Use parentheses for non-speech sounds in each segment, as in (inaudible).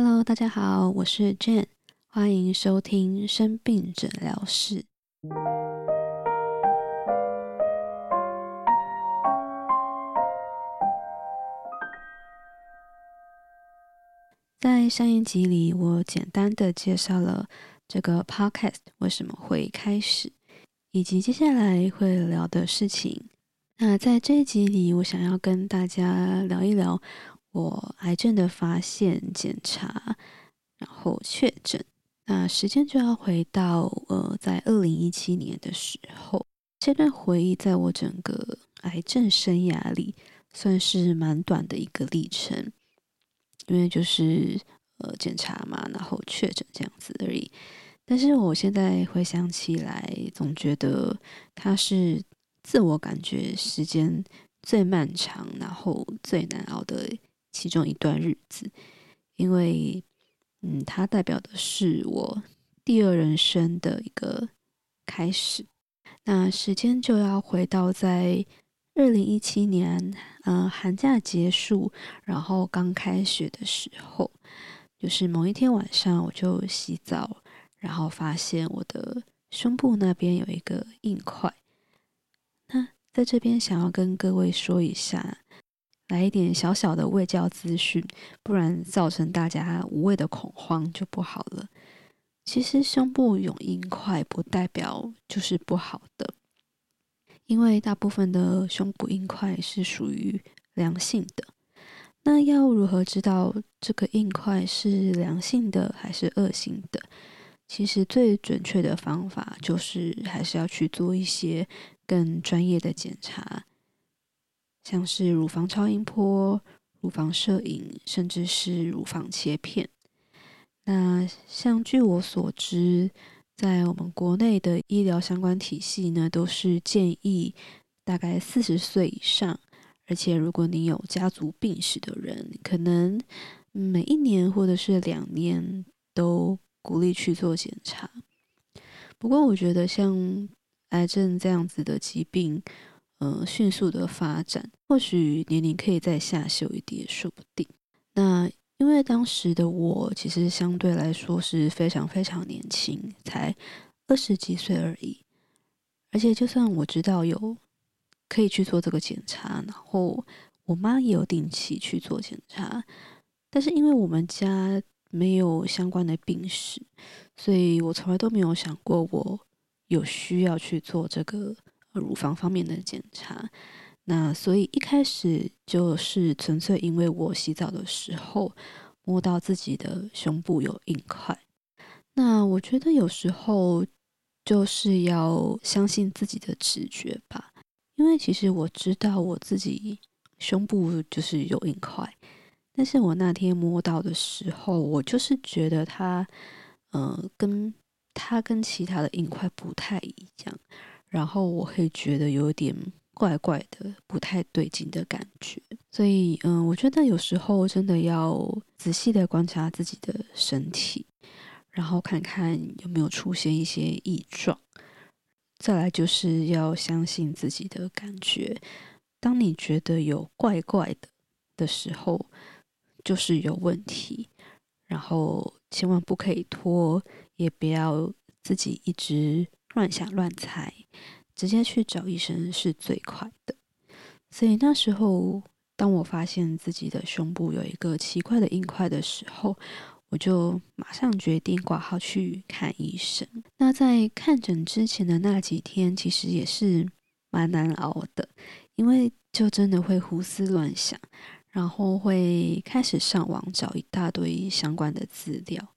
Hello，大家好，我是 Jane，欢迎收听生病诊疗室。在上一集里，我简单的介绍了这个 Podcast 为什么会开始，以及接下来会聊的事情。那在这一集里，我想要跟大家聊一聊我癌症的发现、检查，然后确诊。那时间就要回到呃，在二零一七年的时候，这段回忆在我整个癌症生涯里算是蛮短的一个历程，因为就是呃检查嘛，然后确诊这样子而已。但是我现在回想起来，总觉得它是。自我感觉时间最漫长，然后最难熬的其中一段日子，因为，嗯，它代表的是我第二人生的一个开始。那时间就要回到在二零一七年，呃，寒假结束，然后刚开学的时候，就是某一天晚上，我就洗澡，然后发现我的胸部那边有一个硬块。那在这边想要跟各位说一下，来一点小小的卫教资讯，不然造成大家无谓的恐慌就不好了。其实胸部有硬块不代表就是不好的，因为大部分的胸部硬块是属于良性的。那要如何知道这个硬块是良性的还是恶性的？其实最准确的方法就是还是要去做一些更专业的检查，像是乳房超音波、乳房摄影，甚至是乳房切片。那像据我所知，在我们国内的医疗相关体系呢，都是建议大概四十岁以上，而且如果你有家族病史的人，可能每一年或者是两年都。鼓励去做检查，不过我觉得像癌症这样子的疾病，呃，迅速的发展，或许年龄可以再下修一点，说不定。那因为当时的我其实相对来说是非常非常年轻，才二十几岁而已。而且就算我知道有可以去做这个检查，然后我妈也有定期去做检查，但是因为我们家。没有相关的病史，所以我从来都没有想过我有需要去做这个乳房方面的检查。那所以一开始就是纯粹因为我洗澡的时候摸到自己的胸部有硬块。那我觉得有时候就是要相信自己的直觉吧，因为其实我知道我自己胸部就是有硬块。但是我那天摸到的时候，我就是觉得它，呃，跟它跟其他的硬块不太一样，然后我会觉得有点怪怪的，不太对劲的感觉。所以，嗯、我觉得有时候真的要仔细的观察自己的身体，然后看看有没有出现一些异状。再来就是要相信自己的感觉，当你觉得有怪怪的的时候。就是有问题，然后千万不可以拖，也不要自己一直乱想乱猜，直接去找医生是最快的。所以那时候，当我发现自己的胸部有一个奇怪的硬块的时候，我就马上决定挂号去看医生。那在看诊之前的那几天，其实也是蛮难熬的，因为就真的会胡思乱想。然后会开始上网找一大堆相关的资料。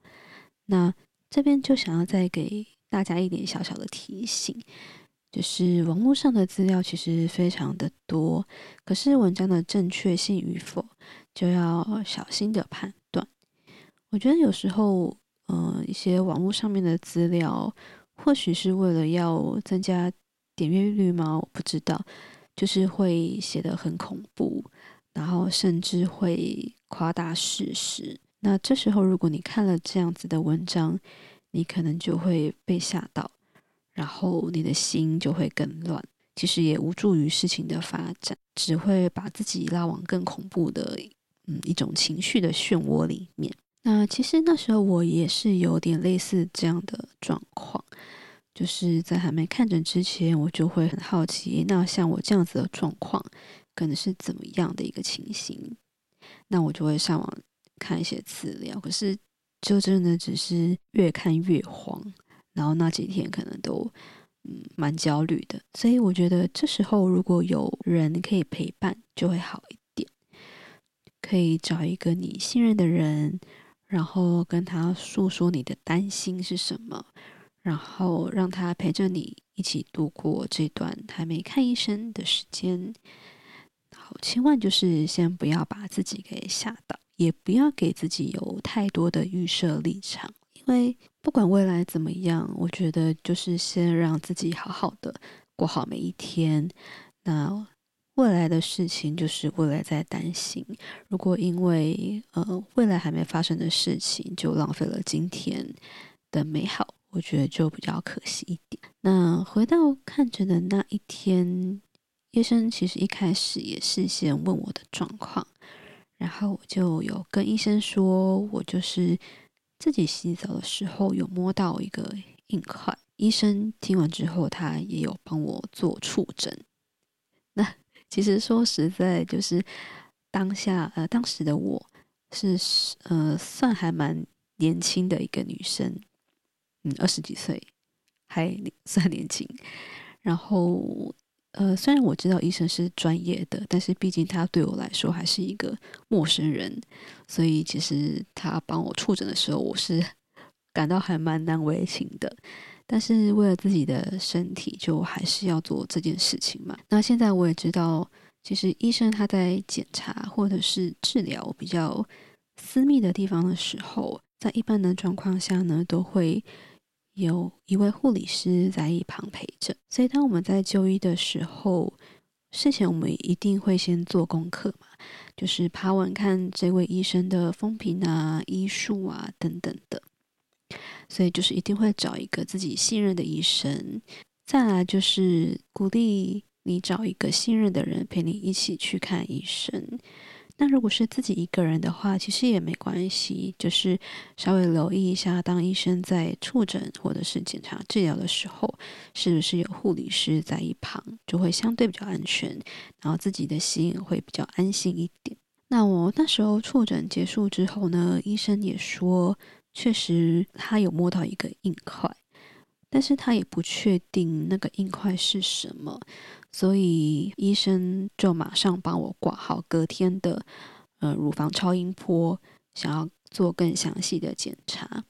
那这边就想要再给大家一点小小的提醒，就是网络上的资料其实非常的多，可是文章的正确性与否就要小心的判断。我觉得有时候，呃，一些网络上面的资料，或许是为了要增加点阅率吗？我不知道，就是会写得很恐怖。然后甚至会夸大事实。那这时候，如果你看了这样子的文章，你可能就会被吓到，然后你的心就会更乱。其实也无助于事情的发展，只会把自己拉往更恐怖的嗯一种情绪的漩涡里面。那其实那时候我也是有点类似这样的状况，就是在还没看诊之前，我就会很好奇，那像我这样子的状况，可能是怎么样的一个情形？那我就会上网看一些资料，可是就真的只是越看越慌，然后那几天可能都嗯蛮焦虑的，所以我觉得这时候如果有人可以陪伴，就会好一点，可以找一个你信任的人。然后跟他诉说你的担心是什么，然后让他陪着你一起度过这段还没看医生的时间。好，千万就是先不要把自己给吓到，也不要给自己有太多的预设立场，因为不管未来怎么样，我觉得就是先让自己好好的过好每一天。那。未来的事情就是未来在担心，如果因为呃未来还没发生的事情就浪费了今天的美好，我觉得就比较可惜一点。那回到看诊的那一天，医生其实一开始也是先问我的状况，然后我就有跟医生说，我就是自己洗澡的时候有摸到一个硬块。医生听完之后，他也有帮我做触诊。那。其实说实在，就是当下呃，当时的我是呃，算还蛮年轻的一个女生，嗯，二十几岁，还算年轻。然后呃，虽然我知道医生是专业的，但是毕竟他对我来说还是一个陌生人，所以其实他帮我触诊的时候，我是 (laughs) 感到还蛮难为情的。但是为了自己的身体，就还是要做这件事情嘛。那现在我也知道，其实医生他在检查或者是治疗比较私密的地方的时候，在一般的状况下呢，都会有一位护理师在一旁陪着。所以当我们在就医的时候，事前我们一定会先做功课嘛，就是爬文看这位医生的风评啊、医术啊等等的。所以就是一定会找一个自己信任的医生，再来就是鼓励你找一个信任的人陪你一起去看医生。那如果是自己一个人的话，其实也没关系，就是稍微留意一下，当医生在触诊或者是检查治疗的时候，是不是有护理师在一旁，就会相对比较安全，然后自己的心也会比较安心一点。那我那时候触诊结束之后呢，医生也说。确实，他有摸到一个硬块，但是他也不确定那个硬块是什么，所以医生就马上帮我挂号隔天的呃乳房超音波，想要做更详细的检查，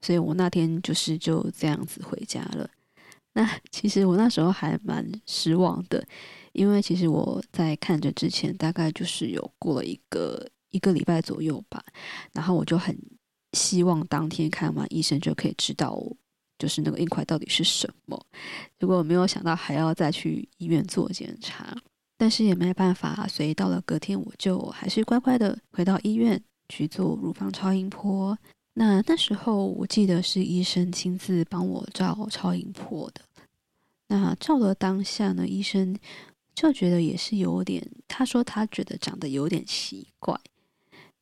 所以我那天就是就这样子回家了。那 (laughs) 其实我那时候还蛮失望的，因为其实我在看着之前大概就是有过了一个一个礼拜左右吧，然后我就很。希望当天看完医生就可以知道，就是那个硬块到底是什么。结果我没有想到还要再去医院做检查，但是也没办法，所以到了隔天我就还是乖乖的回到医院去做乳房超音波。那那时候我记得是医生亲自帮我照超音波的。那照了当下呢，医生就觉得也是有点，他说他觉得长得有点奇怪。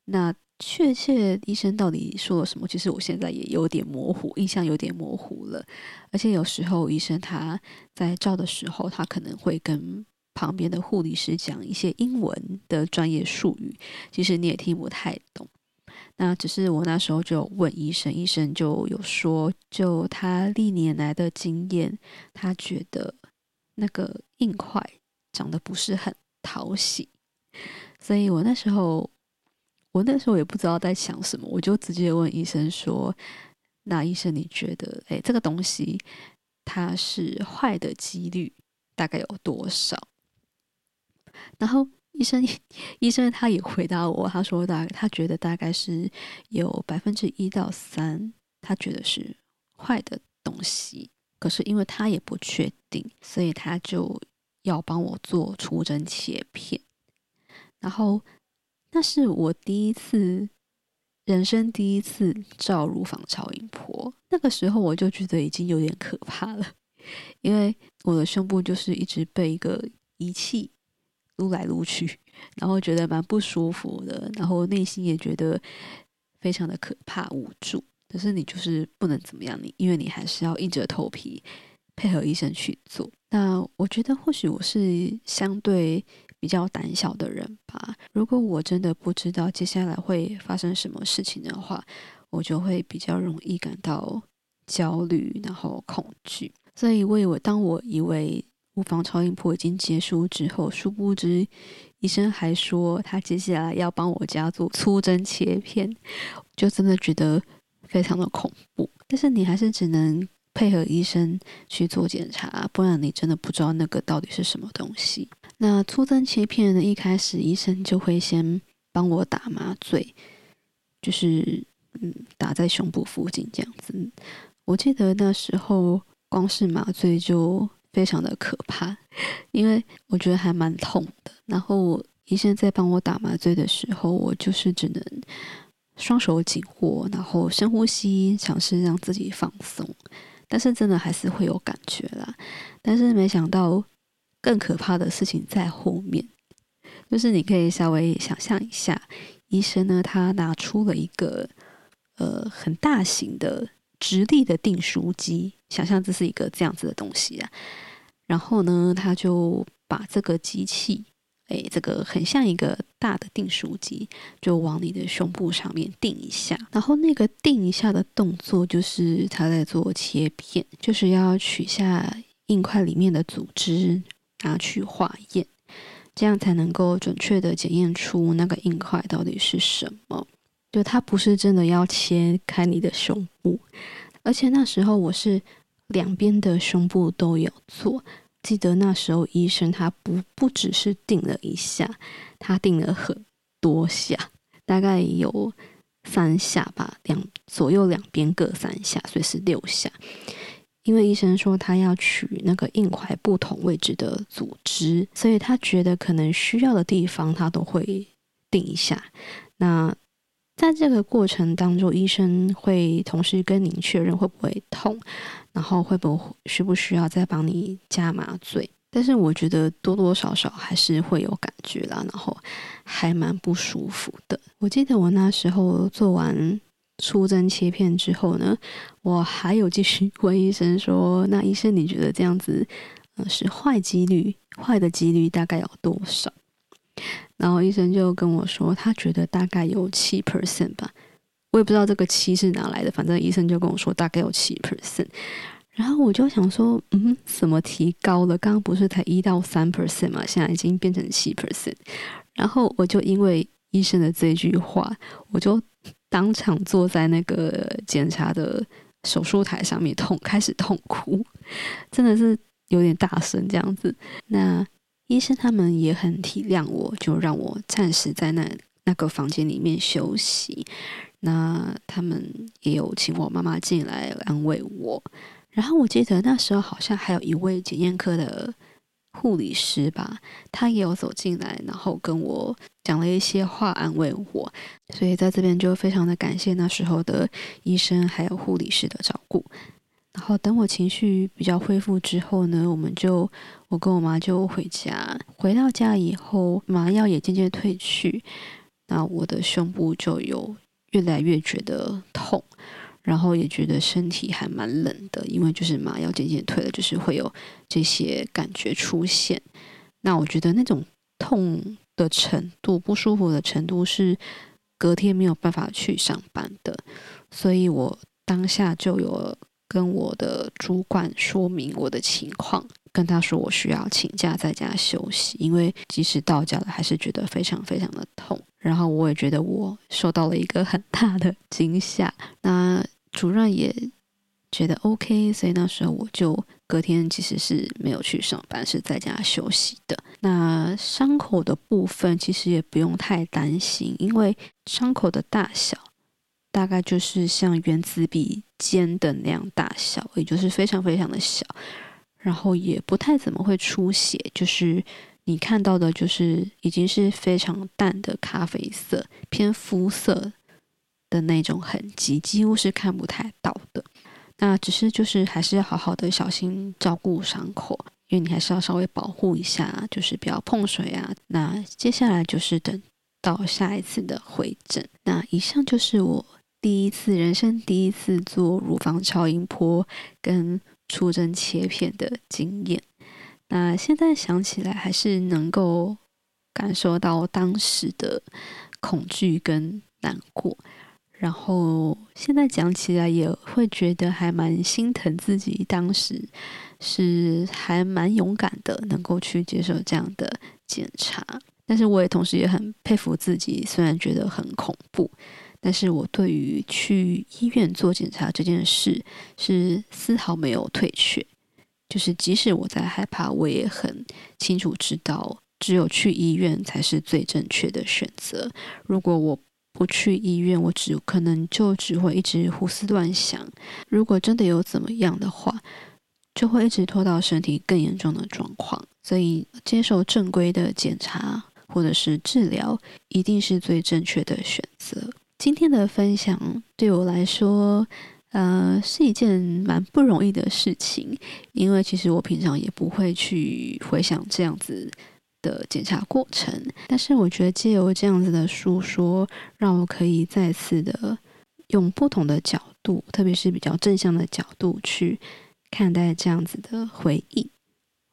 那。确切医生到底说了什么？其实我现在也有点模糊，印象有点模糊了。而且有时候医生他在照的时候，他可能会跟旁边的护理师讲一些英文的专业术语，其实你也听不太懂。那只是我那时候就问医生，医生就有说，就他历年来的经验，他觉得那个硬块长得不是很讨喜，所以我那时候。我那时候也不知道在想什么，我就直接问医生说：“那医生，你觉得，哎，这个东西它是坏的几率大概有多少？”然后医生医生他也回答我，他说大他觉得大概是有百分之一到三，他觉得是坏的东西。可是因为他也不确定，所以他就要帮我做除针切片，然后。那是我第一次，人生第一次照乳房超音波。那个时候我就觉得已经有点可怕了，因为我的胸部就是一直被一个仪器撸来撸去，然后觉得蛮不舒服的，然后内心也觉得非常的可怕无助。可是你就是不能怎么样，你因为你还是要硬着头皮配合医生去做。那我觉得或许我是相对比较胆小的人吧。如果我真的不知道接下来会发生什么事情的话，我就会比较容易感到焦虑，然后恐惧。所以我以为，当我以为无房超音波已经结束之后，殊不知医生还说他接下来要帮我家做粗针切片，就真的觉得。非常的恐怖，但是你还是只能配合医生去做检查，不然你真的不知道那个到底是什么东西。那粗针切片呢，一开始医生就会先帮我打麻醉，就是嗯打在胸部附近这样子。我记得那时候光是麻醉就非常的可怕，因为我觉得还蛮痛的。然后医生在帮我打麻醉的时候，我就是只能。双手紧握，然后深呼吸，尝试让自己放松。但是真的还是会有感觉啦。但是没想到更可怕的事情在后面，就是你可以稍微想象一下，医生呢，他拿出了一个呃很大型的直立的订书机，想象这是一个这样子的东西啊。然后呢，他就把这个机器。哎，这个很像一个大的订书机，就往你的胸部上面订一下，然后那个订一下的动作，就是他在做切片，就是要取下硬块里面的组织，拿去化验，这样才能够准确的检验出那个硬块到底是什么。就他不是真的要切开你的胸部，而且那时候我是两边的胸部都有做。记得那时候，医生他不不只是定了一下，他定了很多下，大概有三下吧，两左右两边各三下，所以是六下。因为医生说他要取那个硬块不同位置的组织，所以他觉得可能需要的地方他都会定一下。那在这个过程当中，医生会同时跟您确认会不会痛。然后会不会需不需要再帮你加麻醉？但是我觉得多多少少还是会有感觉啦，然后还蛮不舒服的。我记得我那时候做完出针切片之后呢，我还有继续 (laughs) 问医生说：“那医生你觉得这样子，呃，是坏几率？坏的几率大概有多少？”然后医生就跟我说，他觉得大概有七 percent 吧。我也不知道这个七是哪来的，反正医生就跟我说大概有七 percent，然后我就想说，嗯，怎么提高了？刚刚不是才一到三 percent 嘛，现在已经变成七 percent，然后我就因为医生的这句话，我就当场坐在那个检查的手术台上面痛，开始痛哭，真的是有点大声这样子。那医生他们也很体谅我，就让我暂时在那那个房间里面休息。那他们也有请我妈妈进来安慰我，然后我记得那时候好像还有一位检验科的护理师吧，他也有走进来，然后跟我讲了一些话安慰我，所以在这边就非常的感谢那时候的医生还有护理师的照顾。然后等我情绪比较恢复之后呢，我们就我跟我妈就回家，回到家以后麻药也渐渐退去，那我的胸部就有。越来越觉得痛，然后也觉得身体还蛮冷的，因为就是麻药渐渐退了，就是会有这些感觉出现。那我觉得那种痛的程度、不舒服的程度是隔天没有办法去上班的，所以我当下就有跟我的主管说明我的情况，跟他说我需要请假在家休息，因为即使到家了，还是觉得非常非常的痛。然后我也觉得我受到了一个很大的惊吓，那主任也觉得 OK，所以那时候我就隔天其实是没有去上班，是在家休息的。那伤口的部分其实也不用太担心，因为伤口的大小大概就是像原子笔尖的那样大小，也就是非常非常的小，然后也不太怎么会出血，就是。你看到的就是已经是非常淡的咖啡色，偏肤色的那种痕迹，几乎是看不太到的。那只是就是还是要好好的小心照顾伤口，因为你还是要稍微保护一下，就是不要碰水啊。那接下来就是等到下一次的回诊。那以上就是我第一次人生第一次做乳房超音波跟出针切片的经验。那现在想起来还是能够感受到当时的恐惧跟难过。然后现在讲起来也会觉得还蛮心疼自己，当时是还蛮勇敢的，能够去接受这样的检查。但是我也同时也很佩服自己，虽然觉得很恐怖，但是我对于去医院做检查这件事是丝毫没有退却。就是即使我在害怕，我也很清楚知道，只有去医院才是最正确的选择。如果我不去医院，我只可能就只会一直胡思乱想。如果真的有怎么样的话，就会一直拖到身体更严重的状况。所以，接受正规的检查或者是治疗，一定是最正确的选择。今天的分享对我来说，呃，是一件蛮不容易的事情，因为其实我平常也不会去回想这样子。的检查过程，但是我觉得借由这样子的诉说，让我可以再次的用不同的角度，特别是比较正向的角度去看待这样子的回忆，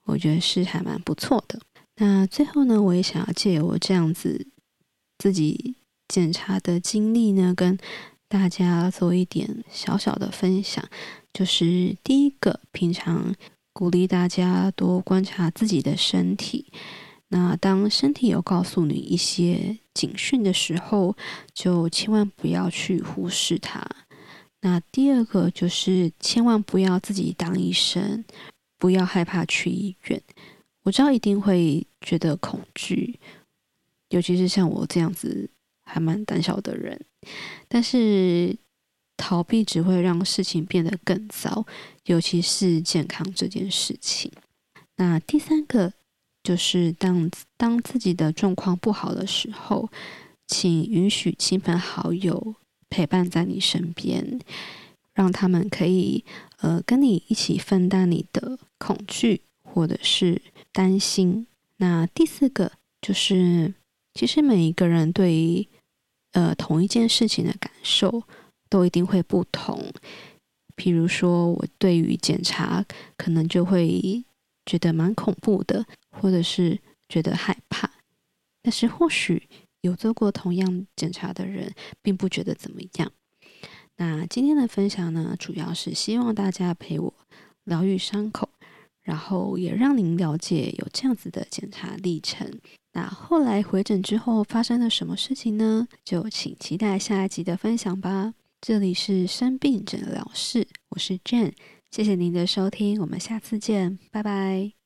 我觉得是还蛮不错的。那最后呢，我也想要借由这样子自己检查的经历呢，跟大家做一点小小的分享，就是第一个，平常鼓励大家多观察自己的身体。那当身体有告诉你一些警讯的时候，就千万不要去忽视它。那第二个就是千万不要自己当医生，不要害怕去医院。我知道一定会觉得恐惧，尤其是像我这样子还蛮胆小的人。但是逃避只会让事情变得更糟，尤其是健康这件事情。那第三个。就是当当自己的状况不好的时候，请允许亲朋好友陪伴在你身边，让他们可以呃跟你一起分担你的恐惧或者是担心。那第四个就是，其实每一个人对于呃同一件事情的感受都一定会不同。譬如说我对于检查可能就会觉得蛮恐怖的。或者是觉得害怕，但是或许有做过同样检查的人，并不觉得怎么样。那今天的分享呢，主要是希望大家陪我疗愈伤口，然后也让您了解有这样子的检查历程。那后来回诊之后发生了什么事情呢？就请期待下一集的分享吧。这里是生病诊疗室，我是 Jane，谢谢您的收听，我们下次见，拜拜。